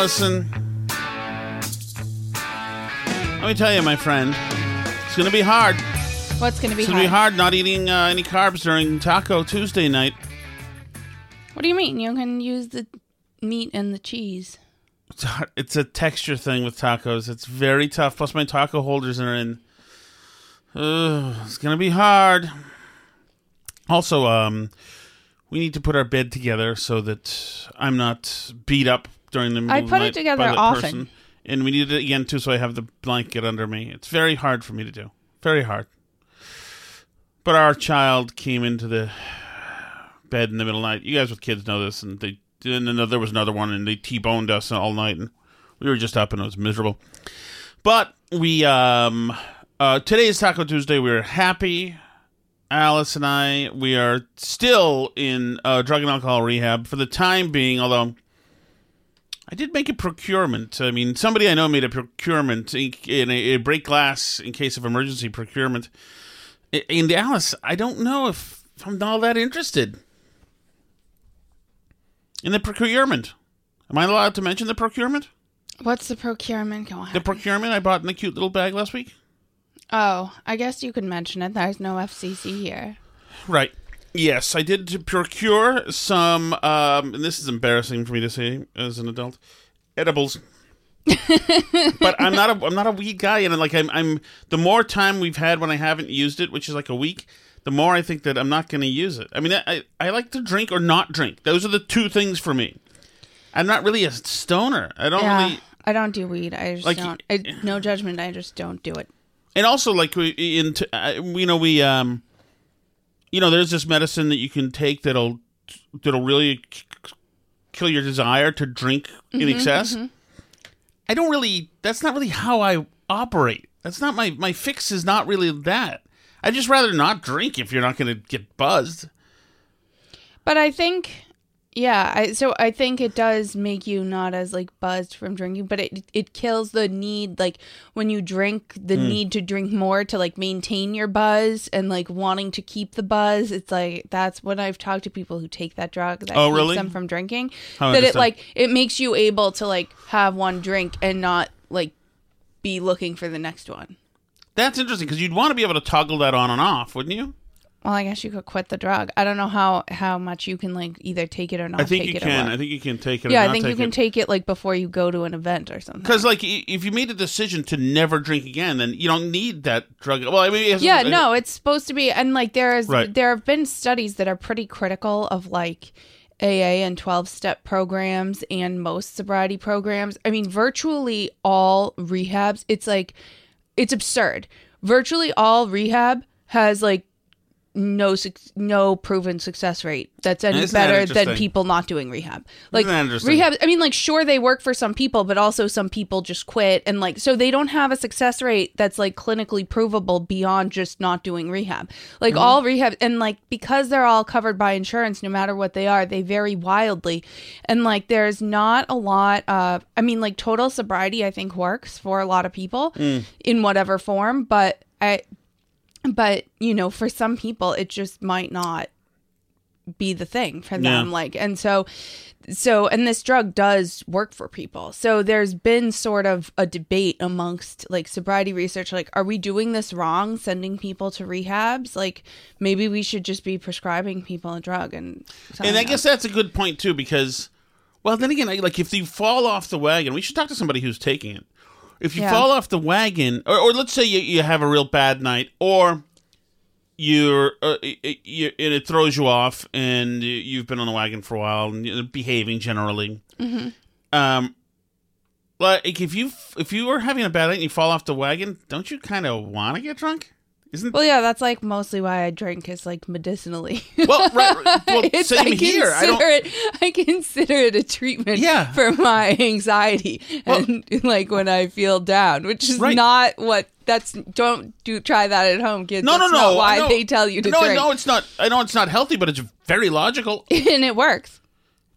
Allison. Let me tell you, my friend, it's going to be hard. What's going to be hard? It's going to be hard not eating uh, any carbs during Taco Tuesday night. What do you mean? You can use the meat and the cheese. It's, hard. it's a texture thing with tacos. It's very tough. Plus, my taco holders are in. Ugh, it's going to be hard. Also, um, we need to put our bed together so that I'm not beat up during the middle I of the put it together often. person. And we need it again too, so I have the blanket under me. It's very hard for me to do. Very hard. But our child came into the bed in the middle of the night. You guys with kids know this, and they and then there was another one, and they t-boned us all night, and we were just up, and it was miserable. But we um uh today is Taco Tuesday. We're happy. Alice and I, we are still in uh, drug and alcohol rehab for the time being, although I did make a procurement. I mean, somebody I know made a procurement in in a, a break glass in case of emergency procurement. And Alice, I don't know if I'm all that interested in the procurement. Am I allowed to mention the procurement? What's the procurement? Go on. The procurement I bought in a cute little bag last week? oh, I guess you could mention it. There's no FCC here. Right. Yes, I did procure some, um, and this is embarrassing for me to say as an adult, edibles. but I'm not a I'm not a weed guy, and like I'm I'm the more time we've had when I haven't used it, which is like a week, the more I think that I'm not going to use it. I mean, I I- like to drink or not drink. Those are the two things for me. I'm not really a stoner. I don't yeah, really. I don't do weed. I just Like, don't. I, no judgment. I just don't do it. and also like we in uh, you know we um you know there's this medicine that you can take that'll that'll really kill your desire to drink in mm-hmm, excess. Mm-hmm. i don't really that's not really how i operate. That's not my my fix is not really that. I'd just rather not drink if you're not going to get buzzed. But I think, yeah. I so I think it does make you not as like buzzed from drinking, but it it kills the need like when you drink the Hmm. need to drink more to like maintain your buzz and like wanting to keep the buzz. It's like that's when I've talked to people who take that drug that Oh, keeps really? them from drinking. That it like it makes you able to like have one drink and not like be looking for the next one. that's interesting because you'd want to be able to toggle that on and off wouldn't you Well, I guess you could quit the drug. I don't know how how much you can like either take it or not. i think take you it or can what. i think you can take it or yeah, I not think you take can it. take it like before you go to an event or something. Because like i- if you made a decision to never drink again, then you don't need that drug. Well, I mean, it has- yeah, no, it's supposed to be, and like there is, Right. there have been studies that are pretty critical of like AA and twelve step programs and most sobriety programs. I mean, virtually all rehabs. It's like it's absurd. Virtually all rehab has like no no proven success rate that's any Isn't that better than people not doing rehab. Like rehab I mean like sure they work for some people but also some people just quit and like so they don't have a success rate that's like clinically provable beyond just not doing rehab. Like Mm-hmm. all rehab and like because they're all covered by insurance no matter what they are they vary wildly and like there's not a lot of I mean like total sobriety I think works for a lot of people Mm. in whatever form but I but you know for some people it just might not be the thing for them Yeah. like and so so and this drug does work for people so there's been sort of a debate amongst like sobriety research like are we doing this wrong sending people to rehabs like maybe we should just be prescribing people a drug and And I guess that's a good point too, because, well, then again, I- like if you fall off the wagon, we should talk to somebody who's taking it. If you Yeah. fall off the wagon, or, or let's say you, you have a real bad night, or you're, uh, you, and it throws you off, and you- you've been on the wagon for a while and you're behaving generally. Um, like if you if you are having a bad night and you fall off the wagon, don't you kind of want to get drunk? Isn't well yeah that's like mostly why i drink is like medicinally well, right, right. well It's- same I here. I consider don't. it. I consider it a treatment Yeah. for my anxiety Well- and like when I feel down, which is Right. not what. That's don't do try that at home, kids. No, no, That's no. not I Why they tell you to no, drink? No, it's not. I know it's not healthy, but it's very logical. and it works.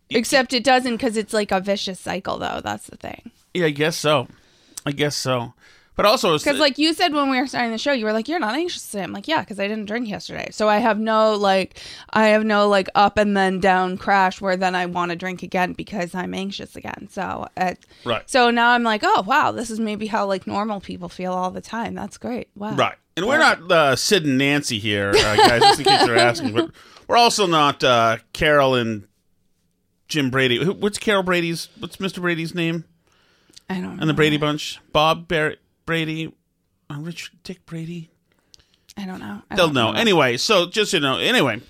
Except it doesn't because it's like a vicious cycle, though. That's the thing. Yeah, I guess so. I guess so. But also, Because, like you said when we were starting the show, you were like, "You're not anxious today." I'm like, "Yeah," because I didn't drink yesterday, so I have no like, I have no like up and then down crash where then I want to drink again because I'm anxious again. So, uh, Right. So now I'm like, "Oh wow, this is maybe how like normal people feel all the time. That's great." Wow. right, and we're not uh, Sid and Nancy here, uh, guys. just in case you're asking, but we're also not uh, Carol and Jim Brady. What's Carol Brady's? What's Mr. Brady's name? I don't. And the Brady Bunch. Bob Bar- Brady, uh, Richard Dick Brady. I don't know. I They'll don't know anyway. So just you know, anyway,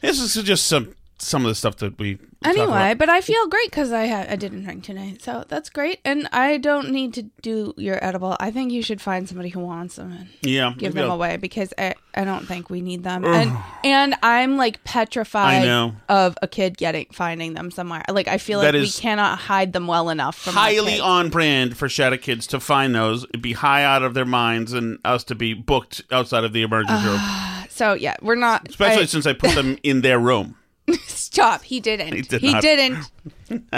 this is just some some of the stuff that we. Anyway, but I feel great because I ha- I didn't drink tonight, so that's great. And I don't need to do your edible. I think you should find somebody who wants them and yeah, give them I'll- away because I, I don't think we need them. And and I'm like petrified I know. of a kid getting finding them somewhere. Like I feel like we cannot hide them well enough from highly on brand for Shattuck kids to find those. It'd be high out of their minds and us to be booked outside of the emergency room. So yeah, we're not. Especially I- since I put them in their room. stop. He didn't. He did he didn't.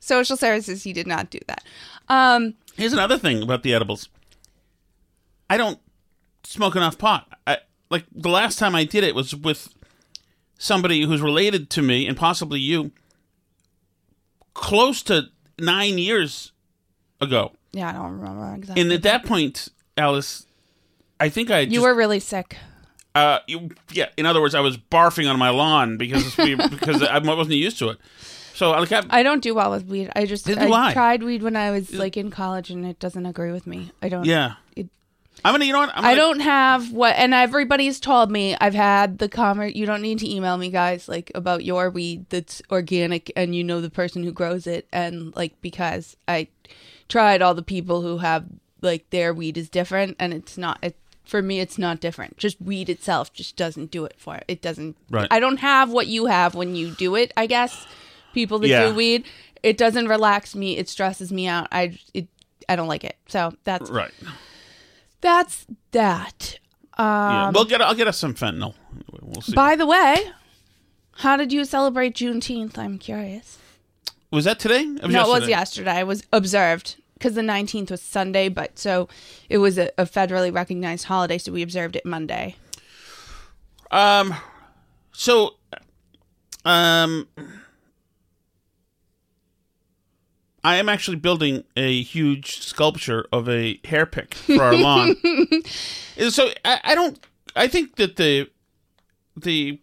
Social services. He did not do that. Um. Here's another thing about the edibles. I don't smoke enough pot. I, like the last time I did it was with somebody who's related to me and possibly you, close to nine years ago. Yeah, I don't remember exactly. And at that point, Alice, I think I you just, were really sick. Uh, you, yeah. In other words, I was barfing on my lawn because we, because I wasn't used to it. So like I, I don't do well with weed. I just do I I. tried weed when I was like in college, and it doesn't agree with me. I don't. yeah, It, I'm gonna. You know what? I'm I gonna- don't have what, and everybody's told me I've had the comment. You don't need to email me, guys, like about your weed that's organic and you know the person who grows it, and like because I tried all the people who have like their weed is different, and it's not. It, for me, it's not different. Just weed itself just doesn't do it for it. It doesn't. Right. I don't have what you have when you do it. I guess people that Yeah. do weed, it doesn't relax me. It stresses me out. I it. I don't like it. So that's Right. that's that. yeah. We'll get. I'll get us some fentanyl. We'll see. Um, By the way, how did you celebrate Juneteenth? I'm curious. was that today? It no, it was yesterday. yesterday. I was observed because the 19th was Sunday, but so it was a, a federally recognized holiday, so we observed it Monday. Um. So. Um. I am actually building a huge sculpture of a hairpick for our lawn. So I, I don't. I think that the the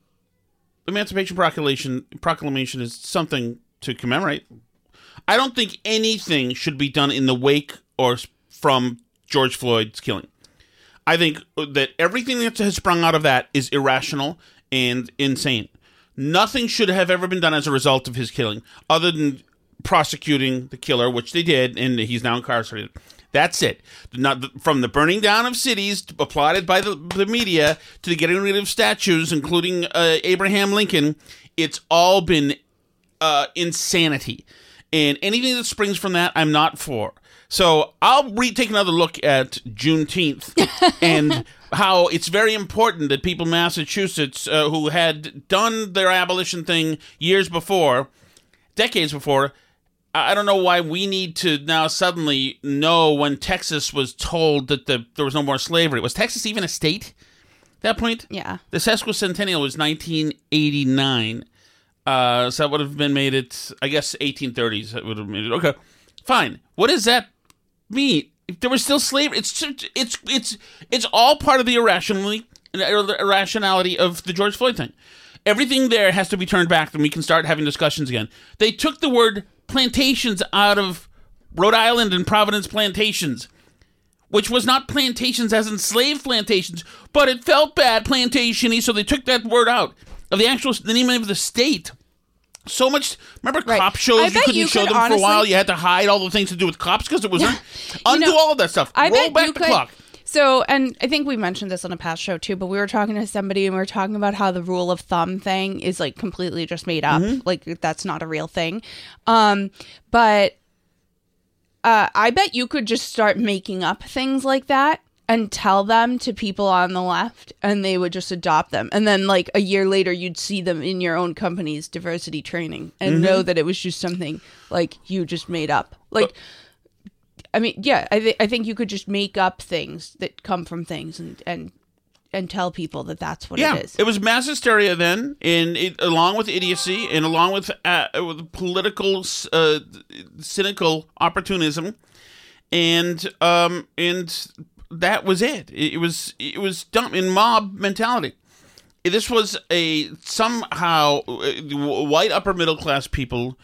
Emancipation Proclamation proclamation is something to commemorate. I don't think anything should be done in the wake or from George Floyd's killing. I think that everything that has sprung out of that is irrational and insane. Nothing should have ever been done as a result of his killing, other than prosecuting the killer, which they did, and he's now incarcerated. That's it. Not from the burning down of cities applauded by the, the media to the getting rid of statues, including uh, Abraham Lincoln. It's all been uh, insanity, and anything that springs from that, I'm not for. So I'll re- take another look at Juneteenth and how it's very important that people in Massachusetts uh, who had done their abolition thing years before, decades before, I I don't know why we need to now suddenly know when Texas was told that the, there was no more slavery. Was Texas even a state at that point? Yeah. The sesquicentennial was 1989. Uh, so that would have been made it, I guess, 1830s. That would have made it. Okay, fine. What does that mean? If there was still slavery, it's it's it's it's all part of the irrationality irrationality of the George Floyd thing. Everything there has to be turned back, and we can start having discussions again. They took the word plantations out of Rhode Island and Providence plantations which was not plantations as in slave plantations, but it felt bad plantationy, so they took that word out of the actual the name of the state. So much. Remember Right. cop I shows? You couldn't you show could them for a while. You had to hide all the things to do with cops because it was undo You know, all of that stuff. I Roll back the could. clock. So, and I think we mentioned this on a past show too, but we were talking to somebody and we were talking about how the rule of thumb thing is like completely just made up. Mm-hmm. Like that's not a real thing. Um, but uh, I bet you could just start making up things like that and tell them to people on the left and they would just adopt them. And then like a year later you'd see them in your own company's diversity training and Mm-hmm. know that it was just something like you just made up. Like I mean, yeah, I, th- I think you could just make up things that come from things and and and tell people that that's what Yeah, it is. it was mass hysteria then, and it, along with idiocy and along with, uh, with political, uh, cynical opportunism, and um, and that was it. It, was it was dumb in mob mentality. This was a somehow uh, white upper middle class people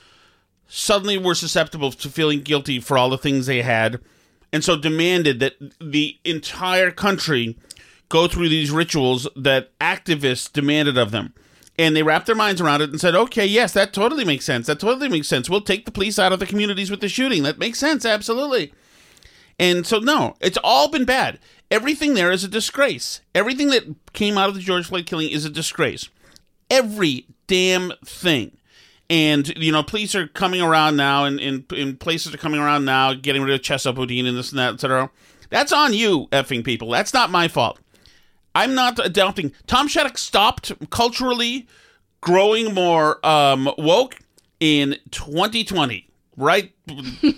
suddenly were susceptible to feeling guilty for all the things they had, and so demanded that the entire country go through these rituals that activists demanded of them. And they wrapped their minds around it and said, okay, yes, that totally makes sense. That totally makes sense. We'll take the police out of the communities with the shooting. That makes sense, absolutely. And so, no, it's all been bad. Everything there is a disgrace. Everything that came out of the George Floyd killing is a disgrace. Every damn thing. And, you know, police are coming around now, and, and, and places are coming around now, getting rid of Chesa Boudin and this and that, et cetera. That's on you, effing people. That's not my fault. I'm not adopting. Tom Shattuck stopped culturally growing more um, woke in 2020, right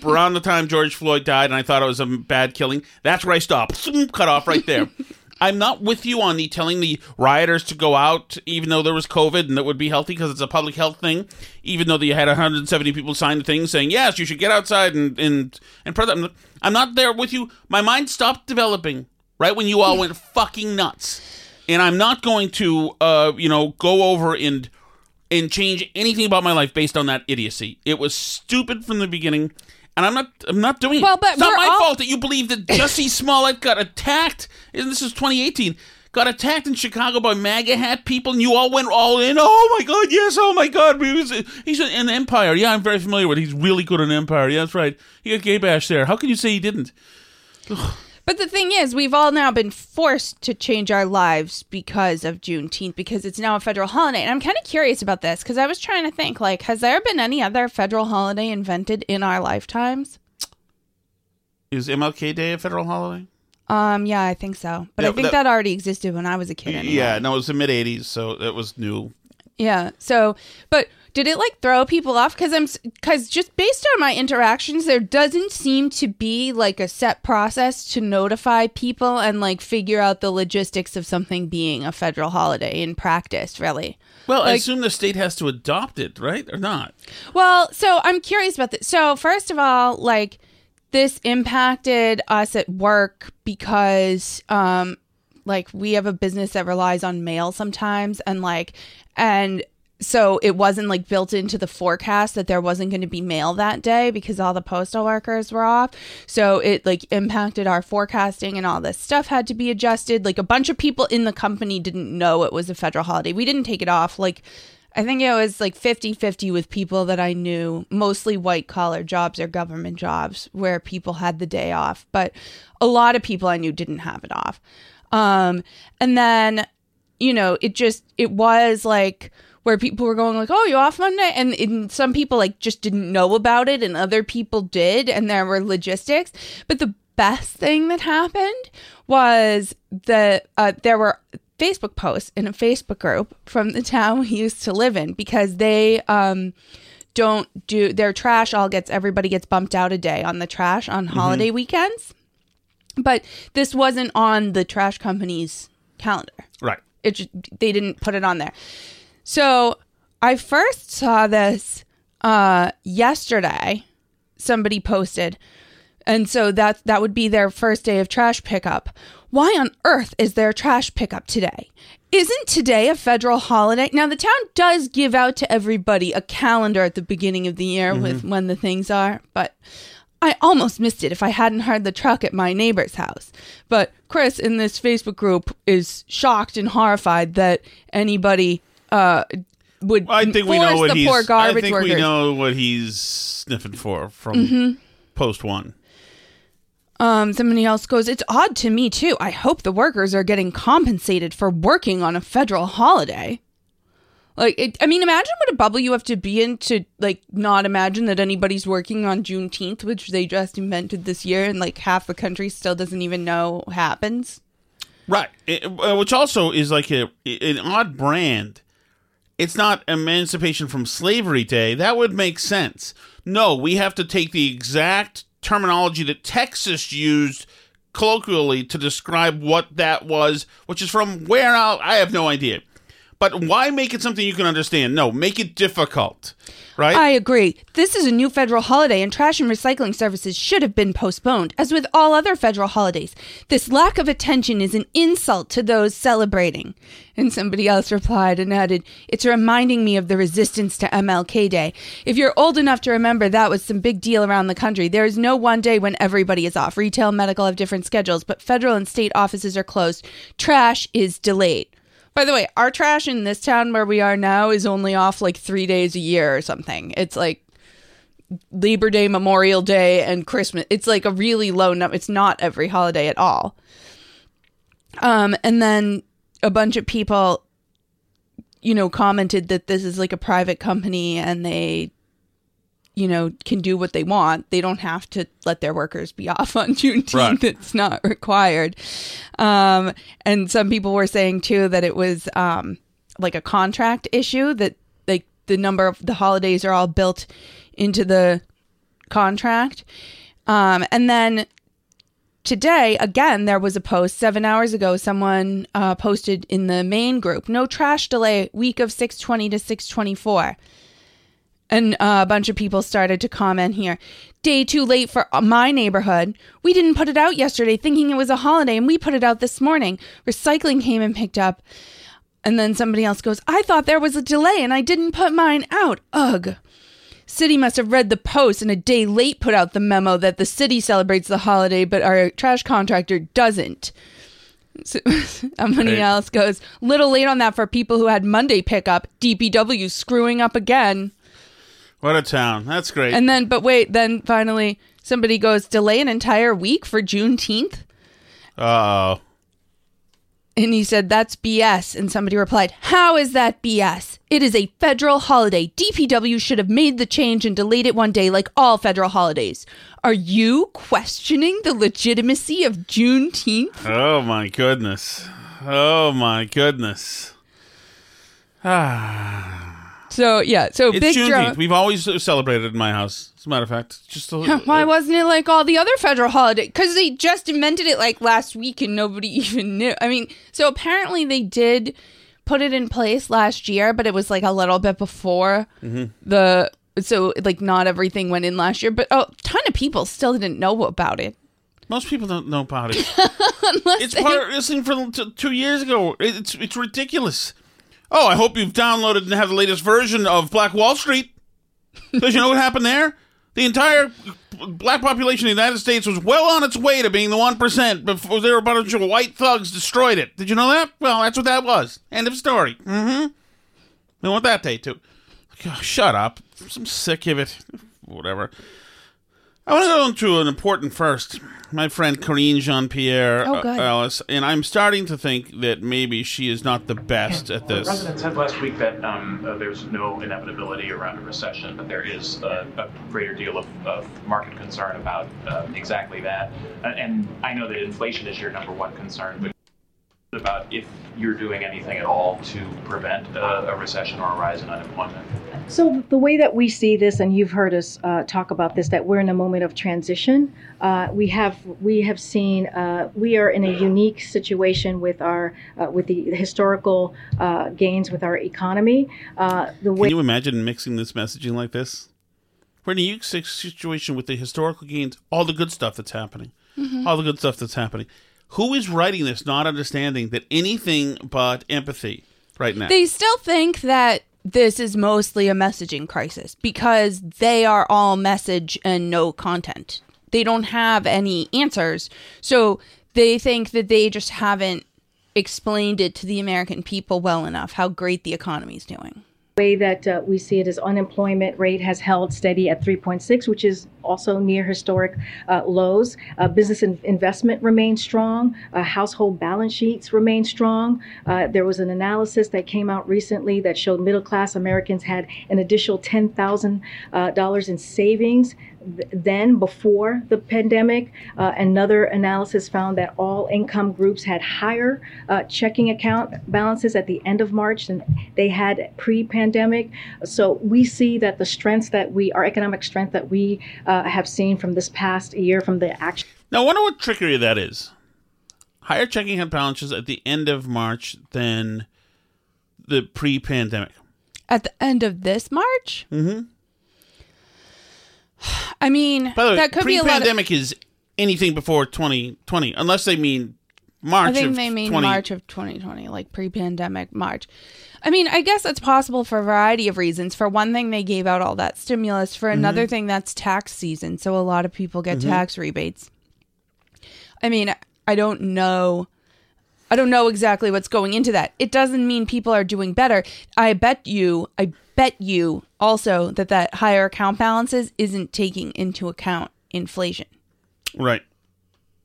around the time George Floyd died, and I thought it was a bad killing. That's where I stopped. Cut off right there. I'm not with you on the telling the rioters to go out, even though there was COVID and that would be healthy because it's a public health thing. Even though you had 170 people sign the thing saying yes, you should get outside and and and protest. I'm not there with you. My mind stopped developing right when you all went fucking nuts, and I'm not going to, uh, you know, go over and and change anything about my life based on that idiocy. It was stupid from the beginning, and I'm not I'm not doing Well, it. but it's not my all- fault that you believe that Jussie Smollett got attacked. And this is 2018. Got attacked in Chicago by MAGA hat people, and you all went all in. Oh my God, yes! Oh my God, he was, he's an Empire. Yeah, I'm very familiar with. it. He's really good in Empire. Yeah, that's right. He got gay bash there. How can you say he didn't? But the thing is, we've all now been forced to change our lives because of Juneteenth, because it's now a federal holiday. And I'm kind of curious about this because I was trying to think, like, has there been any other federal holiday invented in our lifetimes? Is MLK Day a federal holiday? Um, yeah, I think so. But Yeah, I think that- that, already existed when I was a kid. Anyway. Yeah, no, it was the mid '80s, so it was new. Yeah. So, but did it like throw people off? Because I'm because just based on my interactions, there doesn't seem to be like a set process to notify people and like figure out the logistics of something being a federal holiday in practice. Really. Well, I assume the state has to adopt it, right, or not? Well, so I'm curious about this. So, first of all, like this impacted us at work because um like we have a business that relies on mail sometimes and like and so it wasn't like built into the forecast that there wasn't going to be mail that day because all the postal workers were off. So it like impacted our forecasting and all this stuff had to be adjusted. Like a bunch of people in the company didn't know it was a federal holiday. We didn't take it off like I think it was like 50 50 with people that I knew, mostly white collar jobs or government jobs where people had the day off. But a lot of people I knew didn't have it off. Um, and then, you know, it just, it was like, where people were going like, "Oh, you off Monday?" And, and some people like just didn't know about it, and other people did, and there were logistics. But the best thing that happened was that uh, there were Facebook posts in a Facebook group from the town we used to live in because they um, don't do their trash. All gets everybody gets bumped out a day on the trash on holiday weekends, but this wasn't on the trash company's calendar Right. it just, they didn't put it on there. So I first saw this uh, yesterday. Somebody posted, and so that that would be their first day of trash pickup. Why on earth is there trash pickup today? Isn't today a federal holiday? Now the town does give out to everybody a calendar at the beginning of the year with when the things are, but I almost missed it if I hadn't heard the truck at my neighbor's house. But Chris in this Facebook group is shocked and horrified that anybody uh, would I think we know what the he's. poor I think workers. we know what he's sniffing for from post one. Um, somebody else goes, It's odd to me too. I hope the workers are getting compensated for working on a federal holiday. Like, it, I mean, imagine what a bubble you have to be in to like not imagine that anybody's working on Juneteenth, which they just invented this year, and like half the country still doesn't even know happens. Right. It- uh, which also is like a an odd brand. It's not Emancipation from Slavery Day. That would make sense. No, we have to take the exact terminology that Texas used colloquially to describe what that was, which is from where out I have no idea. But why make it something you can understand? No, make it difficult. Right? I agree. This is a new federal holiday, and trash and recycling services should have been postponed, as with all other federal holidays. This lack of attention is an insult to those celebrating. And somebody else replied and added, It's reminding me of the resistance to MLK Day. If you're old enough to remember, that was some big deal around the country. There is no one day when everybody is off. Retail, medical have different schedules, but federal and state offices are closed. Trash is delayed. By the way, our trash in this town where we are now is only off like three days a year or something. It's like Labor Day, Memorial Day, and Christmas. It's like a really low number. It's not every holiday at all. Um, and then a bunch of people, you know, commented that this is like a private company and they, you know, can do what they want. They don't have to let their workers be off on Juneteenth. Right. It's not required. Um, and some people were saying too that it was um, like a contract issue that like the number of the holidays are all built into the contract. Um, and then today, again, there was a post seven hours ago. Someone uh, posted in the main group, no trash delay, week of 620 to 624. And uh, a bunch of people started to comment here. Day too late for my neighborhood. We didn't put it out yesterday thinking it was a holiday, and we put it out this morning. Recycling came and picked up. And then somebody else goes, I thought there was a delay and I didn't put mine out. Ugh. City must have read the post and a day late put out the memo that the city celebrates the holiday, but our trash contractor doesn't. So, somebody else goes, little late on that for people who had Monday pickup. DPW screwing up again. What a town. That's great. And then, but wait, then finally somebody goes, delay an entire week for Juneteenth? Uh oh. And he said, That's BS. And somebody replied, How is that BS? It is a federal holiday. DPW should have made the change and delayed it one day like all federal holidays. Are you questioning the legitimacy of Juneteenth? Oh my goodness. Oh my goodness. Ah. So, yeah, so It's big Juneteenth. drama. We've always celebrated in my house. As a matter of fact, just a, Why uh, wasn't it like all the other federal holidays? Because they just invented it like last week and nobody even knew. I mean, so apparently they did put it in place last year, but it was like a little bit before mm-hmm. the. So like not everything went in last year, but a ton of people still didn't know about it. Most people don't know about it. Unless it's part of this thing from t- two years ago. It's it's ridiculous. Oh, I hope you've downloaded and have the latest version of Black Wall Street. Because you know what happened there? The entire black population of the United States was well on its way to being the one percent before there were a bunch of white thugs destroyed it. Did you know that? Well, that's what that was. End of story. Mm-hmm. I want that day too. Shut up. I'm sick of it. Whatever. I want to go into an important first. My friend Karine Jean-Pierre Oh, good. Alice, and I'm starting to think that maybe she is not the best at this. The this. president said last week that um, uh, there's no inevitability around a recession, but there is a, a greater deal of, of market concern about uh, exactly that. Uh, and I know that inflation is your number one concern, but about if you're doing anything at all to prevent a, a recession or a rise in unemployment. So the way that we see this, and you've heard us uh, talk about this, that we're in a moment of transition. Uh, we have we have seen uh, we are in a unique situation with our uh, with the historical uh, gains with our economy. Uh, the way Can you imagine mixing this messaging like this? We're in a unique situation with the historical gains, all the good stuff that's happening, all the good stuff that's happening. Who is writing this not understanding that anything but empathy right now? They still think that this is mostly a messaging crisis because they are all message and no content. They don't have any answers. So they think that they just haven't explained it to the American people well enough how great the economy is doing. Way that uh, we see it is unemployment rate has held steady at 3.6, which is also near historic uh, lows. Uh, business in- investment remains strong. Uh, household balance sheets remain strong. Uh, there was an analysis that came out recently that showed middle class Americans had an additional $10,000 uh, in savings th- then before the pandemic. Uh, another analysis found that all income groups had higher uh, checking account balances at the end of March than they had pre-pandemic. So we see that the strengths that we, our economic strength that we uh, have seen from this past year, from the action. now, I wonder what trickery that is. Higher checking account balances at the end of March than the pre-pandemic. At the end of this March? Mm-hmm. I mean, By the way, that could be a lot of, pre-pandemic is anything before 2020, unless they mean March. I think of they mean 20 March of 2020, like pre-pandemic March. I mean, I guess it's possible for a variety of reasons. For one thing, they gave out all that stimulus. For another Mm-hmm. thing, that's tax season, so a lot of people get tax rebates. I mean, I don't know. I don't know exactly what's going into that. It doesn't mean people are doing better. I bet you, I bet you also that that higher account balances isn't taking into account inflation. Right.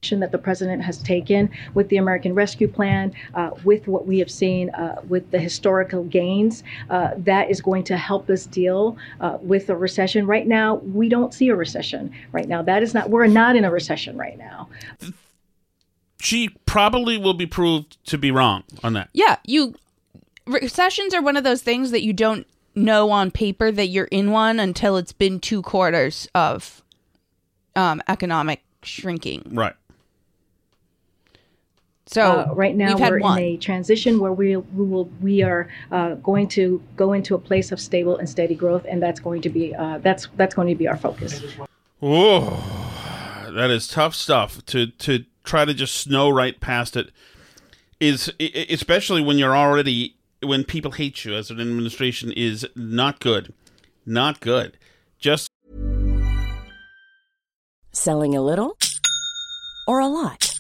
that the president has taken with the American Rescue Plan, uh, with what we have seen uh, with the historical gains, uh, that is going to help us deal uh, with a recession. Right now, we don't see a recession. Right now, that is not. We're not in a recession right now. She probably will be proved to be wrong on that. Yeah, you recessions are one of those things that you don't know on paper that you're in one until it's been two quarters of um, economic shrinking. Right. So Uh, right now, we've had we're one. in a transition where we, we will we are uh, going to go into a place of stable and steady growth, and that's going to be uh, that's that's going to be our focus. Oh, that is tough stuff to to try to just snow right past it. Is especially when you're already when people hate you as an administration is not good, not good. Just Selling a little or a lot?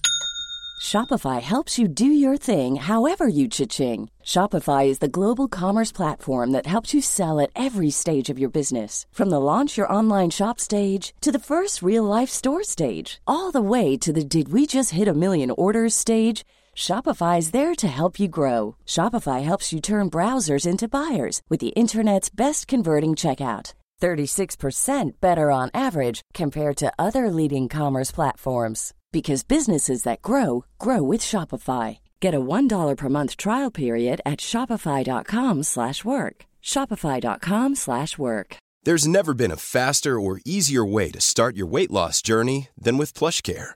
Shopify helps you do your thing however you cha-ching. Shopify is the global commerce platform that helps you sell at every stage of your business. From the launch your online shop stage to the first real life store stage, all the way to the did we just hit a million orders stage. Shopify is there to help you grow. Shopify helps you turn browsers into buyers with the internet's best converting checkout. 36% better on average compared to other leading commerce platforms because businesses that grow grow with Shopify. Get a $1 per month trial period at shopify.com/work. shopify.com/work. There's never been a faster or easier way to start your weight loss journey than with PlushCare.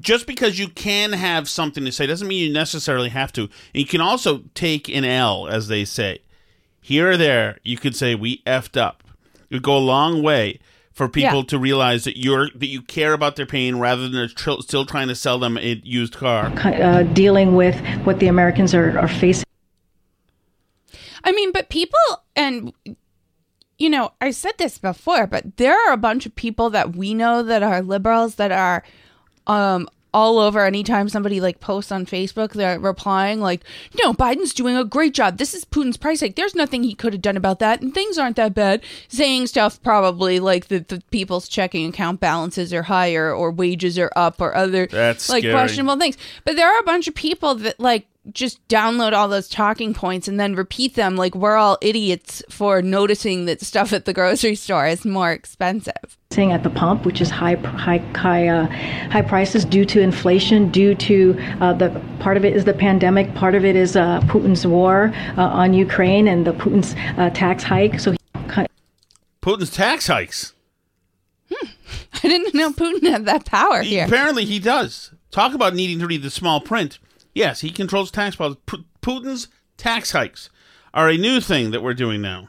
just because you can have something to say doesn't mean you necessarily have to. And you can also take an L, as they say. here or there, you could say we effed up. It would go a long way for people Yeah. to realize that you're that you care about their pain rather than tr- still trying to sell them a used car. uh, dealing with what the Americans are, are facing. I mean, but people, and you know, I said this before, but there are a bunch of people that we know that are liberals that are um all over anytime somebody like posts on Facebook, they're replying like, no, Biden's doing a great job. This is Putin's price hike. There's nothing he could have done about that, and things aren't that bad. Saying stuff probably like that the people's checking account balances are higher or wages are up or other That's like scary. questionable things. But there are a bunch of people that like just download all those talking points and then repeat them like we're all idiots for noticing that stuff at the grocery store is more expensive. Facing at the pump, which is high, high, high, uh, high prices due to inflation, due to uh, the part of it is the pandemic, part of it is uh, Putin's war uh, on Ukraine and the Putin's uh, tax hike. So, he, Putin's tax hikes. I didn't know Putin had that power He- here. Apparently, he does. Talk about needing to read the small print. Yes, he controls tax policy. Pu- Putin's tax hikes are a new thing that we're doing now.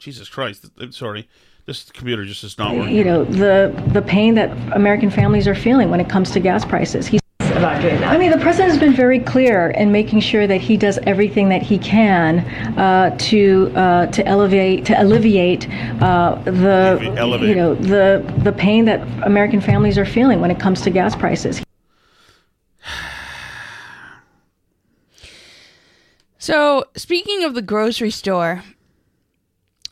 Jesus Christ! I'm sorry, this computer just is not working. you know, the the pain that American families are feeling when it comes to gas prices. He's about doing that. I mean, the president has been very clear in making sure that he does everything that he can uh, to uh, to elevate to alleviate uh, the Elevate. you know the the pain that American families are feeling when it comes to gas prices. So, speaking of the grocery store,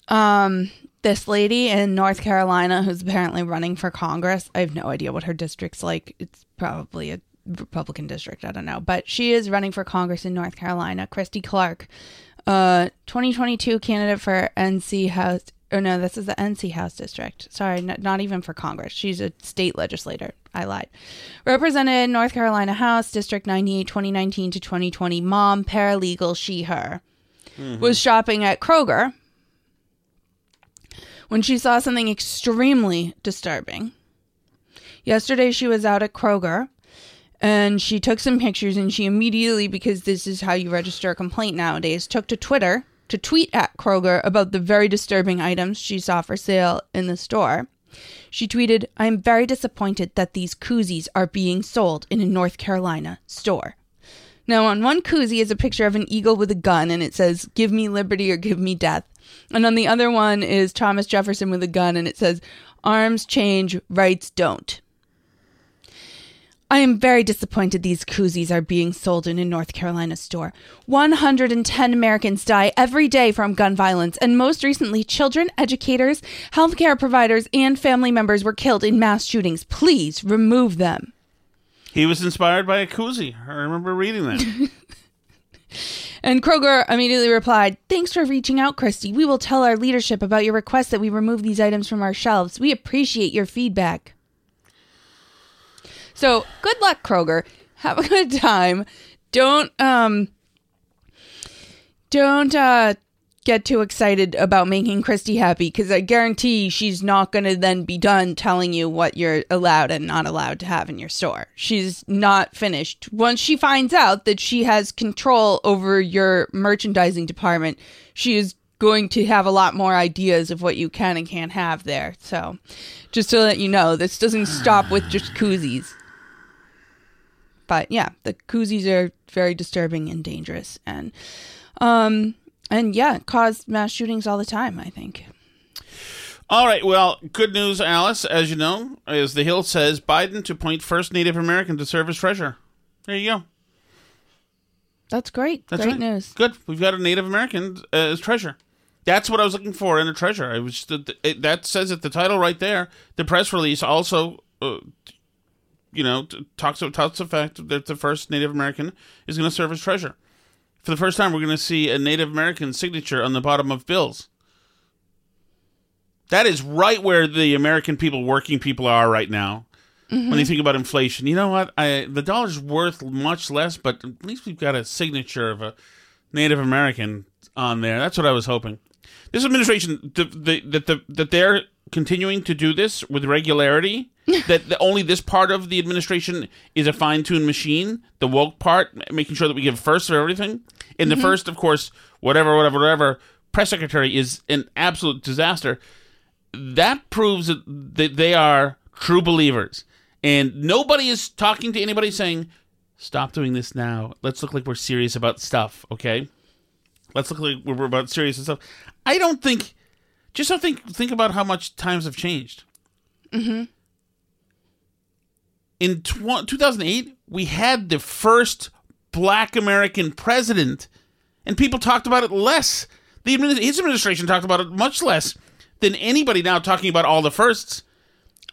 um, this lady in North Carolina who's apparently running for Congress, I have no idea what her district's like. It's probably a Republican district, I don't know. But she is running for Congress in North Carolina, Christy Clark, uh, 2022 candidate for NC House. Oh, no, this is the NC House district. Sorry, not, not even for Congress. She's a state legislator. I lied. Represented North Carolina House, District 98, 2019 to 2020. Mom, paralegal, she, her. Mm-hmm. Was shopping at Kroger when she saw something extremely disturbing. Yesterday, she was out at Kroger and she took some pictures and she immediately, because this is how you register a complaint nowadays, took to Twitter to tweet at Kroger about the very disturbing items she saw for sale in the store. She tweeted, I am very disappointed that these koozies are being sold in a North Carolina store. Now, on one koozie is a picture of an eagle with a gun, and it says, Give me liberty or give me death. And on the other one is Thomas Jefferson with a gun, and it says, Arms change, rights don't. I am very disappointed these koozies are being sold in a North Carolina store. 110 Americans die every day from gun violence, and most recently, children, educators, healthcare providers, and family members were killed in mass shootings. Please remove them. He was inspired by a koozie. I remember reading that. And Kroger immediately replied, Thanks for reaching out, Christy. We will tell our leadership about your request that we remove these items from our shelves. We appreciate your feedback. So good luck, Kroger. Have a good time. Don't um don't uh get too excited about making Christy happy because I guarantee she's not going to then be done telling you what you're allowed and not allowed to have in your store. She's not finished. Once she finds out that she has control over your merchandising department, she is going to have a lot more ideas of what you can and can't have there. So, just to let you know, this doesn't stop with just koozies. But yeah, the koozies are very disturbing and dangerous and um and yeah, cause mass shootings all the time, I think. All right. Well, good news, Alice. As you know, as the Hill says, Biden to appoint first Native American to serve as treasurer. There you go. That's great. That's great right. news. Good. We've got a Native American uh, as treasurer. That's what I was looking for in a treasurer. I was it, that says it. The title right there. The press release also, uh, you know, talks about talks the fact that the first Native American is going to serve as treasurer. For the first time, we're going to see a Native American signature on the bottom of bills. That is right where the American people, working people, are right now. Mm-hmm. When you think about inflation, you know what? I, the dollar's worth much less, but at least we've got a signature of a Native American on there. That's what I was hoping. This administration, the, the, that the, that they're continuing to do this with regularity. that the, only this part of the administration is a fine-tuned machine. The woke part, making sure that we give first for everything. In the mm-hmm. first, of course, whatever, whatever, whatever. press secretary is an absolute disaster. That proves that they are true believers, and nobody is talking to anybody saying, "Stop doing this now. Let's look like we're serious about stuff." Okay, let's look like we're about serious and stuff. I don't think. Just don't think think about how much times have changed. Mm-hmm. In tw- 2008, we had the first black American president, and people talked about it less. The admin- his administration talked about it much less than anybody now talking about all the firsts.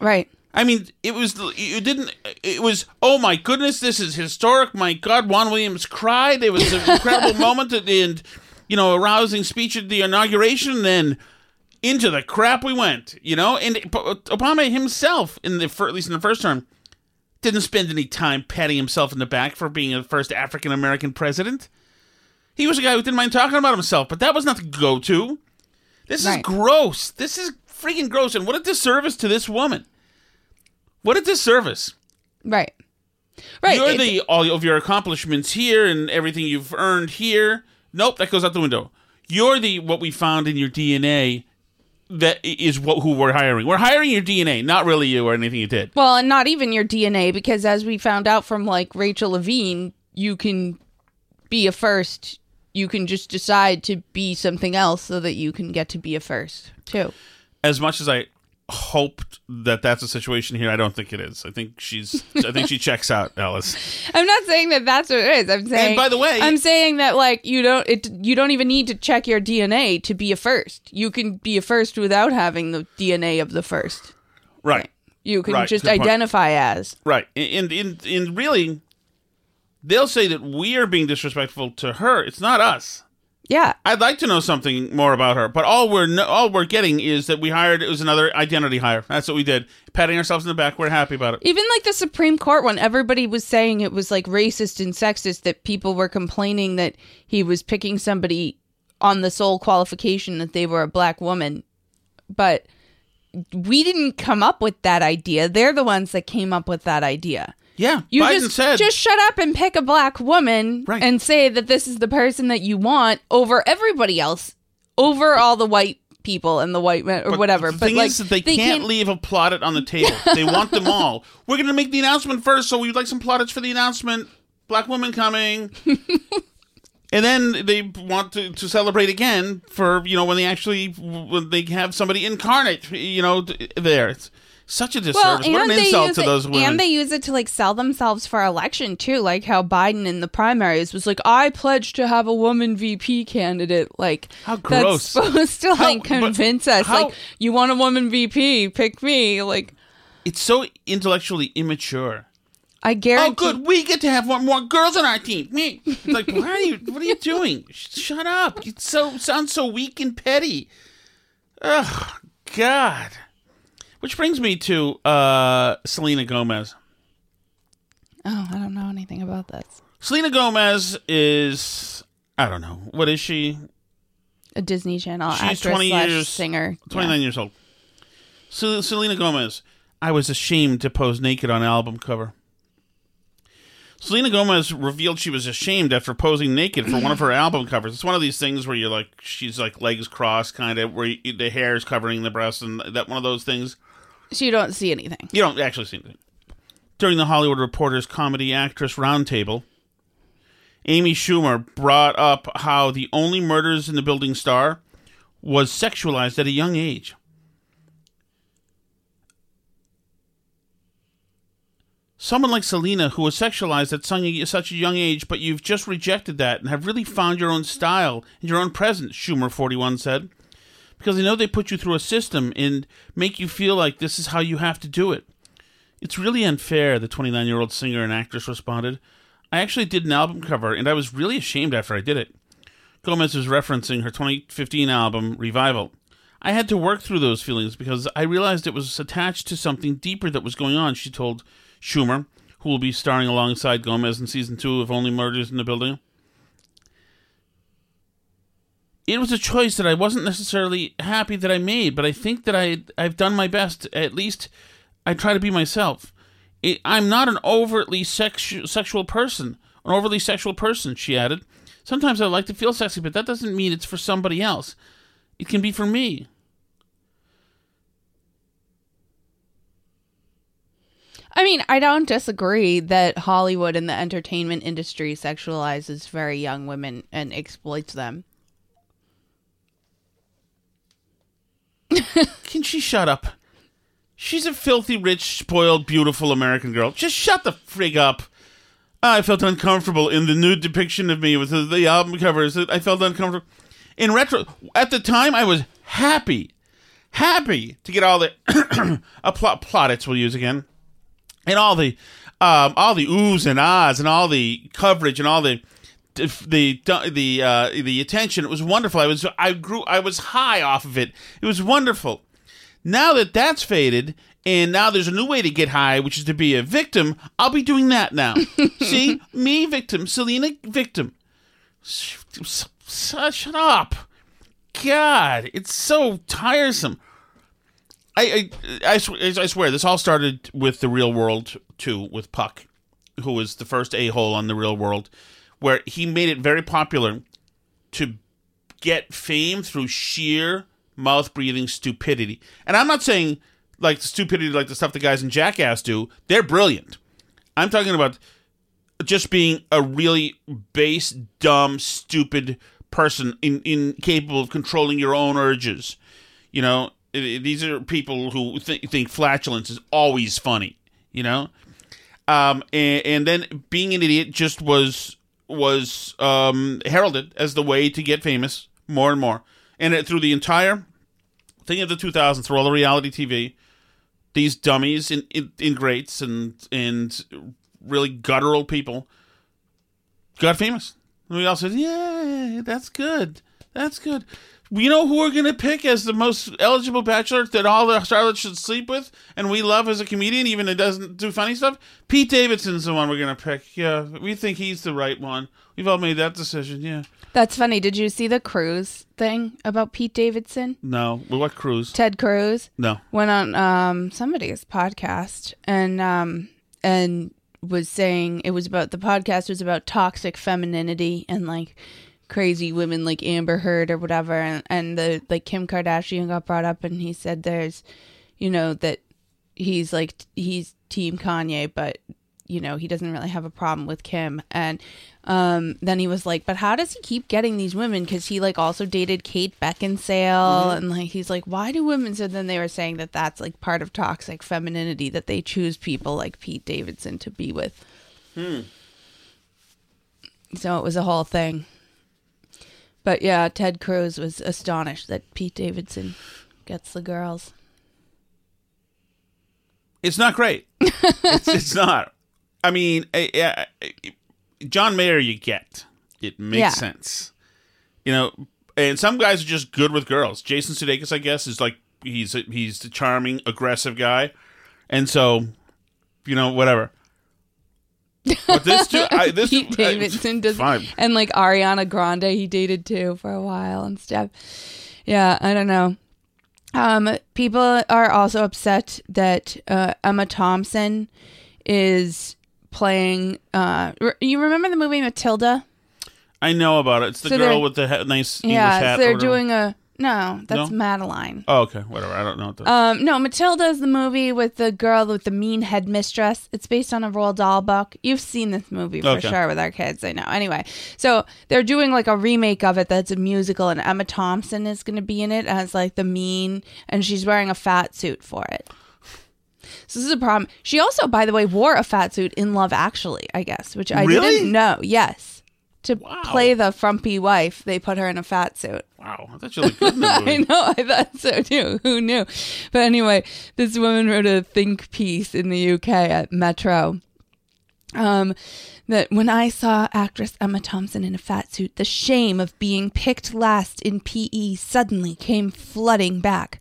Right. I mean, it was it didn't it was oh my goodness, this is historic. My God, Juan Williams cried. It was an incredible moment and you know a rousing speech at the inauguration. And then into the crap we went, you know. And Obama himself, in the at least in the first term, didn't spend any time patting himself in the back for being the first African American president. He was a guy who didn't mind talking about himself, but that was not the go to. This Right. is gross. This is freaking gross. And what a disservice to this woman. What a disservice. Right. Right. You're the all of your accomplishments here and everything you've earned here. Nope, that goes out the window. You're the what we found in your DNA that is what who we're hiring. We're hiring your DNA, not really you or anything you did. Well, and not even your DNA, because as we found out from like Rachel Levine, you can be a first. You can just decide to be something else so that you can get to be a first too. As much as I hoped that that's a situation here, I don't think it is. I think she's I think she checks out, Alice. I'm not saying that that's what it is. I'm saying. by the way- I'm saying that like you don't it you don't even need to check your DNA to be a first. You can be a first without having the DNA of the first. Right. You can Right, just good point. identify as. Right. And in in really they'll say that we are being disrespectful to her. It's not us. Yeah. I'd like to know something more about her, but all we're no, all we're getting is that we hired it was another identity hire. That's what we did. Patting ourselves in the back. We're happy about it. Even like the Supreme Court one, everybody was saying it was like racist and sexist that people were complaining that he was picking somebody on the sole qualification that they were a black woman. But we didn't come up with that idea. They're the ones that came up with that idea. Yeah, You Biden just said just shut up and pick a black woman Right. and say that this is the person that you want over everybody else, over all the white people and the white men or But whatever. The but thing like is that they, can't, leave a plaudit on the table. they want them all. We're going to make the announcement first, so we'd like some plaudits for the announcement. Black woman coming. and then they want to, to celebrate again for, you know, when they actually, when they have somebody incarnate, you know, there. It's such a disservice. what an insult to it- those women. And they use it to like sell themselves for election too, like how Biden in the primaries was like, "I pledge to have a woman VP candidate." Like How gross. That's supposed to like but convince us, how- like, "You want a woman VP? Pick me." Like it's so intellectually immature. I oh, guarantee. Oh, good. We get to have one more girls on our team. Me. Like, why are you? What are you doing? Shut up. You so sounds so weak and petty. Ugh, God. Which brings me to uh, Selena Gomez. Oh, I don't know anything about this. Selena Gomez is I don't know what is she? A Disney Channel She's actress twenty slash years singer. twenty nine years old. Sel- Selena Gomez. I was ashamed to pose naked on album cover. Selena Gomez revealed she was ashamed after posing naked for one of her album covers. It's one of these things where you're like, she's like legs crossed, kind of, where you, the hair is covering the breast, and that one of those things. So you don't see anything. You don't actually see anything. During the Hollywood Reporter's Comedy Actress Roundtable, Amy Schumer brought up how the only murders in the building star was sexualized at a young age. Someone like Selena, who was sexualized at such a young age, but you've just rejected that and have really found your own style and your own presence, Schumer 41 said. Because I know they put you through a system and make you feel like this is how you have to do it. It's really unfair, the 29 year old singer and actress responded. I actually did an album cover, and I was really ashamed after I did it. Gomez was referencing her 2015 album, Revival. I had to work through those feelings because I realized it was attached to something deeper that was going on, she told Schumer, who will be starring alongside Gomez in season two of Only Murders in the Building. It was a choice that I wasn't necessarily happy that I made, but I think that I I've done my best. At least I try to be myself. It, I'm not an overtly sexu- sexual person, an overly sexual person. She added, Sometimes I like to feel sexy, but that doesn't mean it's for somebody else. It can be for me. I mean, I don't disagree that Hollywood and the entertainment industry sexualizes very young women and exploits them. Can she shut up? She's a filthy, rich, spoiled, beautiful American girl. Just shut the frig up. I felt uncomfortable in the nude depiction of me with the, album covers. I felt uncomfortable. In retro, at the time, I was happy, happy to get all the a plot plaudits we'll use again, and all the um, all the oohs and ahs and all the coverage and all the the the uh, the attention. It was wonderful. I was I grew I was high off of it. It was wonderful. Now that that's faded, and now there's a new way to get high, which is to be a victim. I'll be doing that now. See, me victim, Selena victim. Shut up. God, it's so tiresome. I, I, I, I swear, this all started with the real world, too, with Puck, who was the first a hole on the real world, where he made it very popular to get fame through sheer mouth breathing stupidity. And I'm not saying like the stupidity, like the stuff the guys in Jackass do. They're brilliant. I'm talking about just being a really base, dumb, stupid person, in, incapable of controlling your own urges. You know, these are people who th- think flatulence is always funny. You know, um, and, and then being an idiot just was was um, heralded as the way to get famous more and more, and it, through the entire thing of the 2000s, through all the reality TV, these dummies in, in, in greats and and really guttural people got famous. And we all said, "Yeah, that's good. That's good." You know who we're gonna pick as the most eligible bachelor that all the starlets should sleep with, and we love as a comedian, even if it doesn't do funny stuff. Pete Davidson's the one we're gonna pick. Yeah, we think he's the right one. We've all made that decision. Yeah. That's funny. Did you see the Cruz thing about Pete Davidson? No. What Cruz? Ted Cruz. No. Went on um, somebody's podcast and um, and was saying it was about the podcast was about toxic femininity and like crazy women like Amber Heard or whatever and, and the like Kim Kardashian got brought up and he said there's you know that he's like he's team Kanye but you know he doesn't really have a problem with Kim and um, then he was like but how does he keep getting these women because he like also dated Kate Beckinsale Mhm. and like he's like why do women so then they were saying that that's like part of toxic femininity that they choose people like Pete Davidson to be with Hmm. so it was a whole thing but yeah Ted Cruz was astonished that Pete Davidson gets the girls It's not great. it's, it's not. I mean, eh, eh, John Mayer, you get it makes Yeah. sense. You know, and some guys are just good with girls. Jason Sudeikis, I guess, is like he's a, he's the charming, aggressive guy, and so you know whatever. But this too, I, this Pete Davidson does, fine. and like Ariana Grande, he dated too for a while and stuff. Yeah, I don't know. Um, people are also upset that uh, Emma Thompson is playing. Uh, re- you remember the movie Matilda? I know about it. It's the So they're- girl with the ha- nice English yeah, hat. so they're whatever. doing a no. That's No? Madeline. Oh, okay, whatever. I don't know. What the, Um, no, Matilda is the movie with the girl with the mean headmistress. It's based on a Roald Dahl book. You've seen this movie for Okay. sure with our kids. I know. Anyway, so they're doing like a remake of it that's a musical, and Emma Thompson is going to be in it as like the mean, and she's wearing a fat suit for it. So this is a problem. She also, by the way, wore a fat suit in Love Actually, I guess, which I Really? didn't know. Yes. To play the frumpy wife, they put her in a fat suit. Wow, I thought you looked good in the movie. I know, I thought so too. Who knew? But anyway, this woman wrote a think piece in the UK at Metro. Um, that when I saw actress Emma Thompson in a fat suit, the shame of being picked last in PE suddenly came flooding back.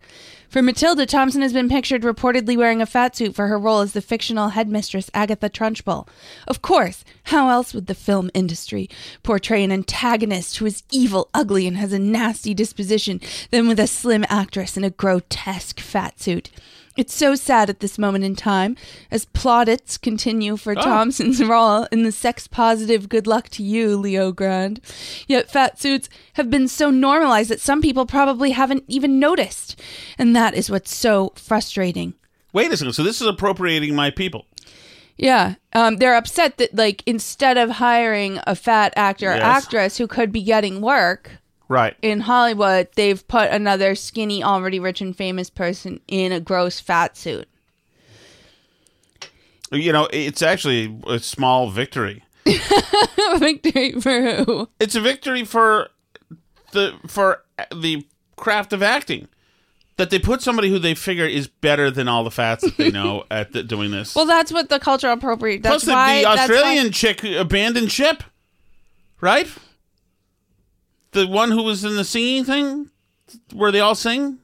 For Matilda, Thompson has been pictured reportedly wearing a fat suit for her role as the fictional headmistress Agatha Trunchbull. Of course, How else would the film industry portray an antagonist who is evil, ugly, and has a nasty disposition than with a slim actress in a grotesque fat suit? It's so sad at this moment in time as plaudits continue for Oh. Thompson's role in the sex positive Good Luck to You, Leo Grande. Yet fat suits have been so normalized that some people probably haven't even noticed. And that is what's so frustrating. Wait a second. So this is appropriating my people. Yeah. Um, they're upset that, like, instead of hiring a fat actor or Yes. actress who could be getting work Right. in Hollywood, they've put another skinny, already rich and famous person in a gross fat suit. You know, it's actually a small victory. Victory for who? It's a victory for the for the craft of acting. That they put somebody who they figure is better than all the fats that they know at the, doing this. Well, that's what the cultural appropriate. That's Plus, the, why the Australian why- chick abandoned ship, right? The one who was in the singing thing, where they all sing.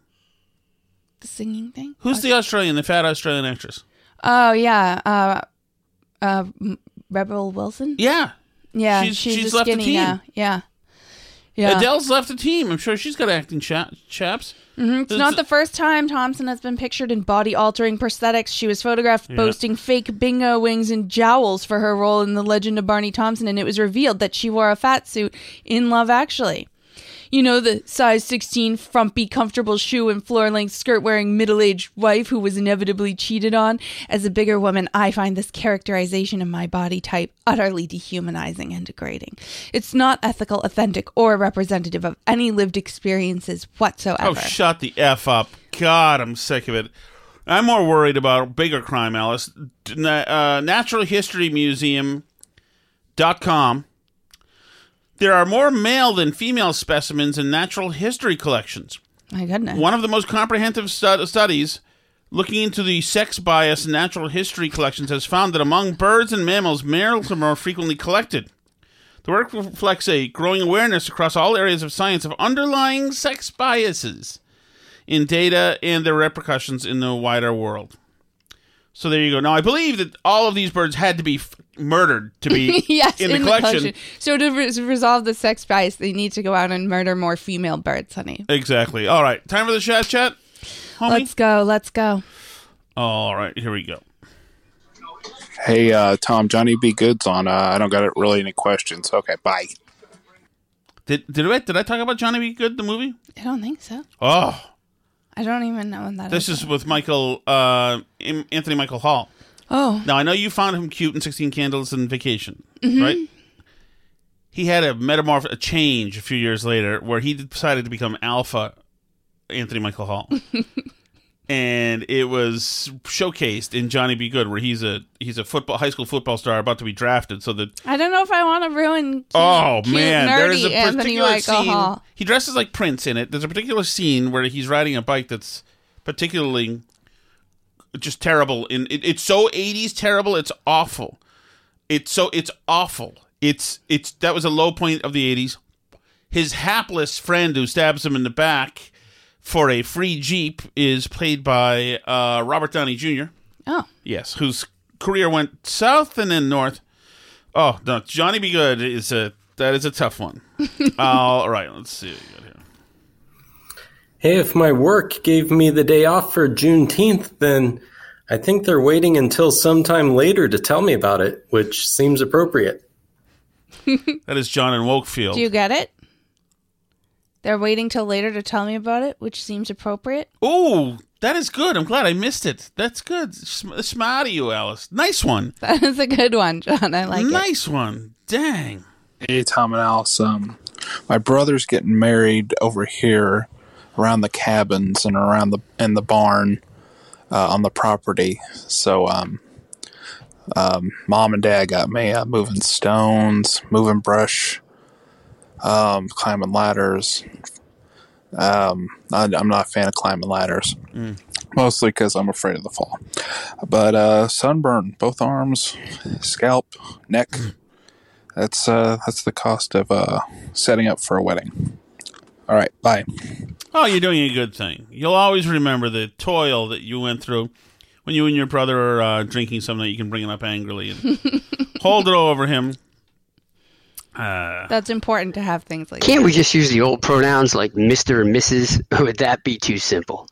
the singing thing. Who's the Australian, the fat Australian actress? Oh yeah, uh, uh, Rebel Wilson. Yeah, Yeah, She's- she's, she's a left the skinny team. now. Yeah, yeah. Adele's left the team. I'm sure she's got acting cha- chaps. Mhm. It's not the first time Thompson has been pictured in body altering prosthetics. She was photographed Yeah. boasting fake bingo wings and jowls for her role in The Legend of Barney Thompson, and it was revealed that she wore a fat suit in Love Actually. You know, the size 16 frumpy, comfortable shoe and floor length skirt wearing middle aged wife who was inevitably cheated on. As a bigger woman, I find this characterization of my body type utterly dehumanizing and degrading. It's not ethical, authentic, or representative of any lived experiences whatsoever. Oh, shut the f up! God, I'm sick of it. I'm more worried about bigger crime, Alice. Uh, Natural History Museum dot com. There are more male than female specimens in natural history collections. My goodness. One of the most comprehensive stu- studies looking into the sex bias in natural history collections has found that among birds and mammals, males are more frequently collected. The work reflects a growing awareness across all areas of science of underlying sex biases in data and their repercussions in the wider world. So there you go. Now I believe that all of these birds had to be f- murdered to be yes, in the collection. So to re- resolve the sex bias, they need to go out and murder more female birds, honey. Exactly. All right, time for the chat chat. Homie. Let's go. Let's go. All right, here we go. Hey, uh, Tom, Johnny Be Good's on. Uh, I don't got it really any questions. Okay, bye. Did did I did I talk about Johnny B. Good the movie? I don't think so. Oh, I don't even know when that this is. with Michael uh, Im- Anthony Michael Hall. Oh. Now I know you found him cute in Sixteen Candles and Vacation, Mhm. right? He had a metamorph a change a few years later where he decided to become Alpha Anthony Michael Hall. and it was showcased in Johnny Be Good, where he's a he's a football high school football star about to be drafted. So that I don't know if I want to ruin. Cute, oh cute, man, nerdy there's a particular scene. He dresses like Prince in it. There's a particular scene where he's riding a bike that's particularly just terrible. In it, it's so 80s terrible. It's awful. It's so it's awful. It's it's that was a low point of the 80s. His hapless friend who stabs him in the back for a free jeep is played by uh, Robert Downey Jr. Oh. Yes, whose career went south and then north. Oh no, Johnny Be Good is a that is a tough one. All right, let's see. What we got here. Hey, if my work gave me the day off for Juneteenth, then I think they're waiting until sometime later to tell me about it, which seems appropriate. That is John and Wokefield. Do you get it? They're waiting till later to tell me about it, which seems appropriate. Oh, that is good. I'm glad I missed it. That's good. Sm- smart of you, Alice. Nice one. That is a good one, John. I like it. nice one. Dang. Hey, Tom and Alice. Um, my brother's getting married over here around the cabins and around the in the barn uh, on the property. So, um, um, mom and dad got me uh, moving stones, moving brush, um, climbing ladders. Um, I, I'm not a fan of climbing ladders, Mm. mostly because I'm afraid of the fall. But uh, sunburn, both arms, scalp, neck. That's uh, that's the cost of uh, setting up for a wedding. All right, bye. Oh, you're doing a good thing. You'll always remember the toil that you went through when you and your brother are uh, drinking something, that you can bring it up angrily and hold it over him. Uh, That's important to have things like Can't that. we just use the old pronouns like Mr. and Mrs.? Or would that be too simple?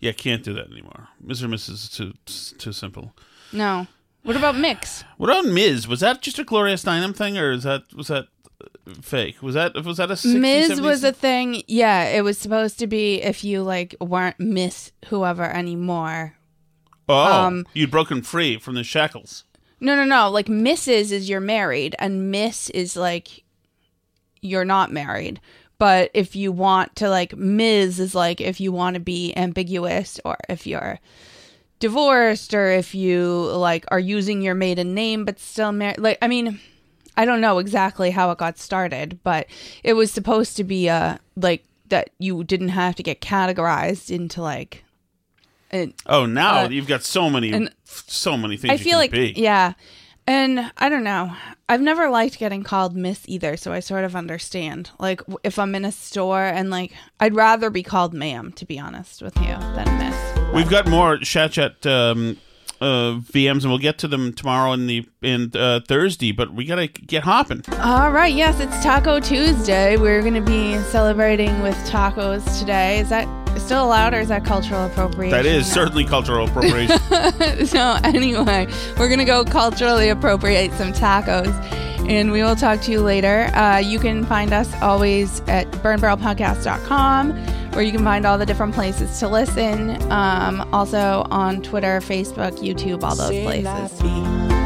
yeah, can't do that anymore. Mr. and Mrs. is too too simple. No. What about mix? What about Ms? Was that just a Gloria Steinem thing, or is that was that uh, fake? Was that was that a 60s, Ms. 70s? was a thing. Yeah, it was supposed to be if you like weren't Miss whoever anymore. oh um, you'd broken free from the shackles. No, no, no. Like Mrs. is you're married, and Miss is like you're not married. But if you want to like Ms. is like if you want to be ambiguous or if you're divorced or if you like are using your maiden name but still married. Like I mean, I don't know exactly how it got started, but it was supposed to be a like that you didn't have to get categorized into like an, Oh, now uh, you've got so many, and- so many things. I feel like be. yeah, and I don't know. I've never liked getting called Miss either, so I sort of understand. Like if I'm in a store and like I'd rather be called Ma'am, to be honest with you, than Miss. We've got more chat chat um, uh, VMs, and we'll get to them tomorrow and the and uh, Thursday. But we gotta get hopping. All right, yes, it's Taco Tuesday. We're going to be celebrating with tacos today. Is that still allowed, or is that cultural appropriation? That is certainly cultural appropriation. so anyway, we're gonna go culturally appropriate some tacos, and we will talk to you later. Uh, you can find us always at burnbarrelpodcast.com, where you can find all the different places to listen. Um, also on Twitter, Facebook, YouTube, all those places.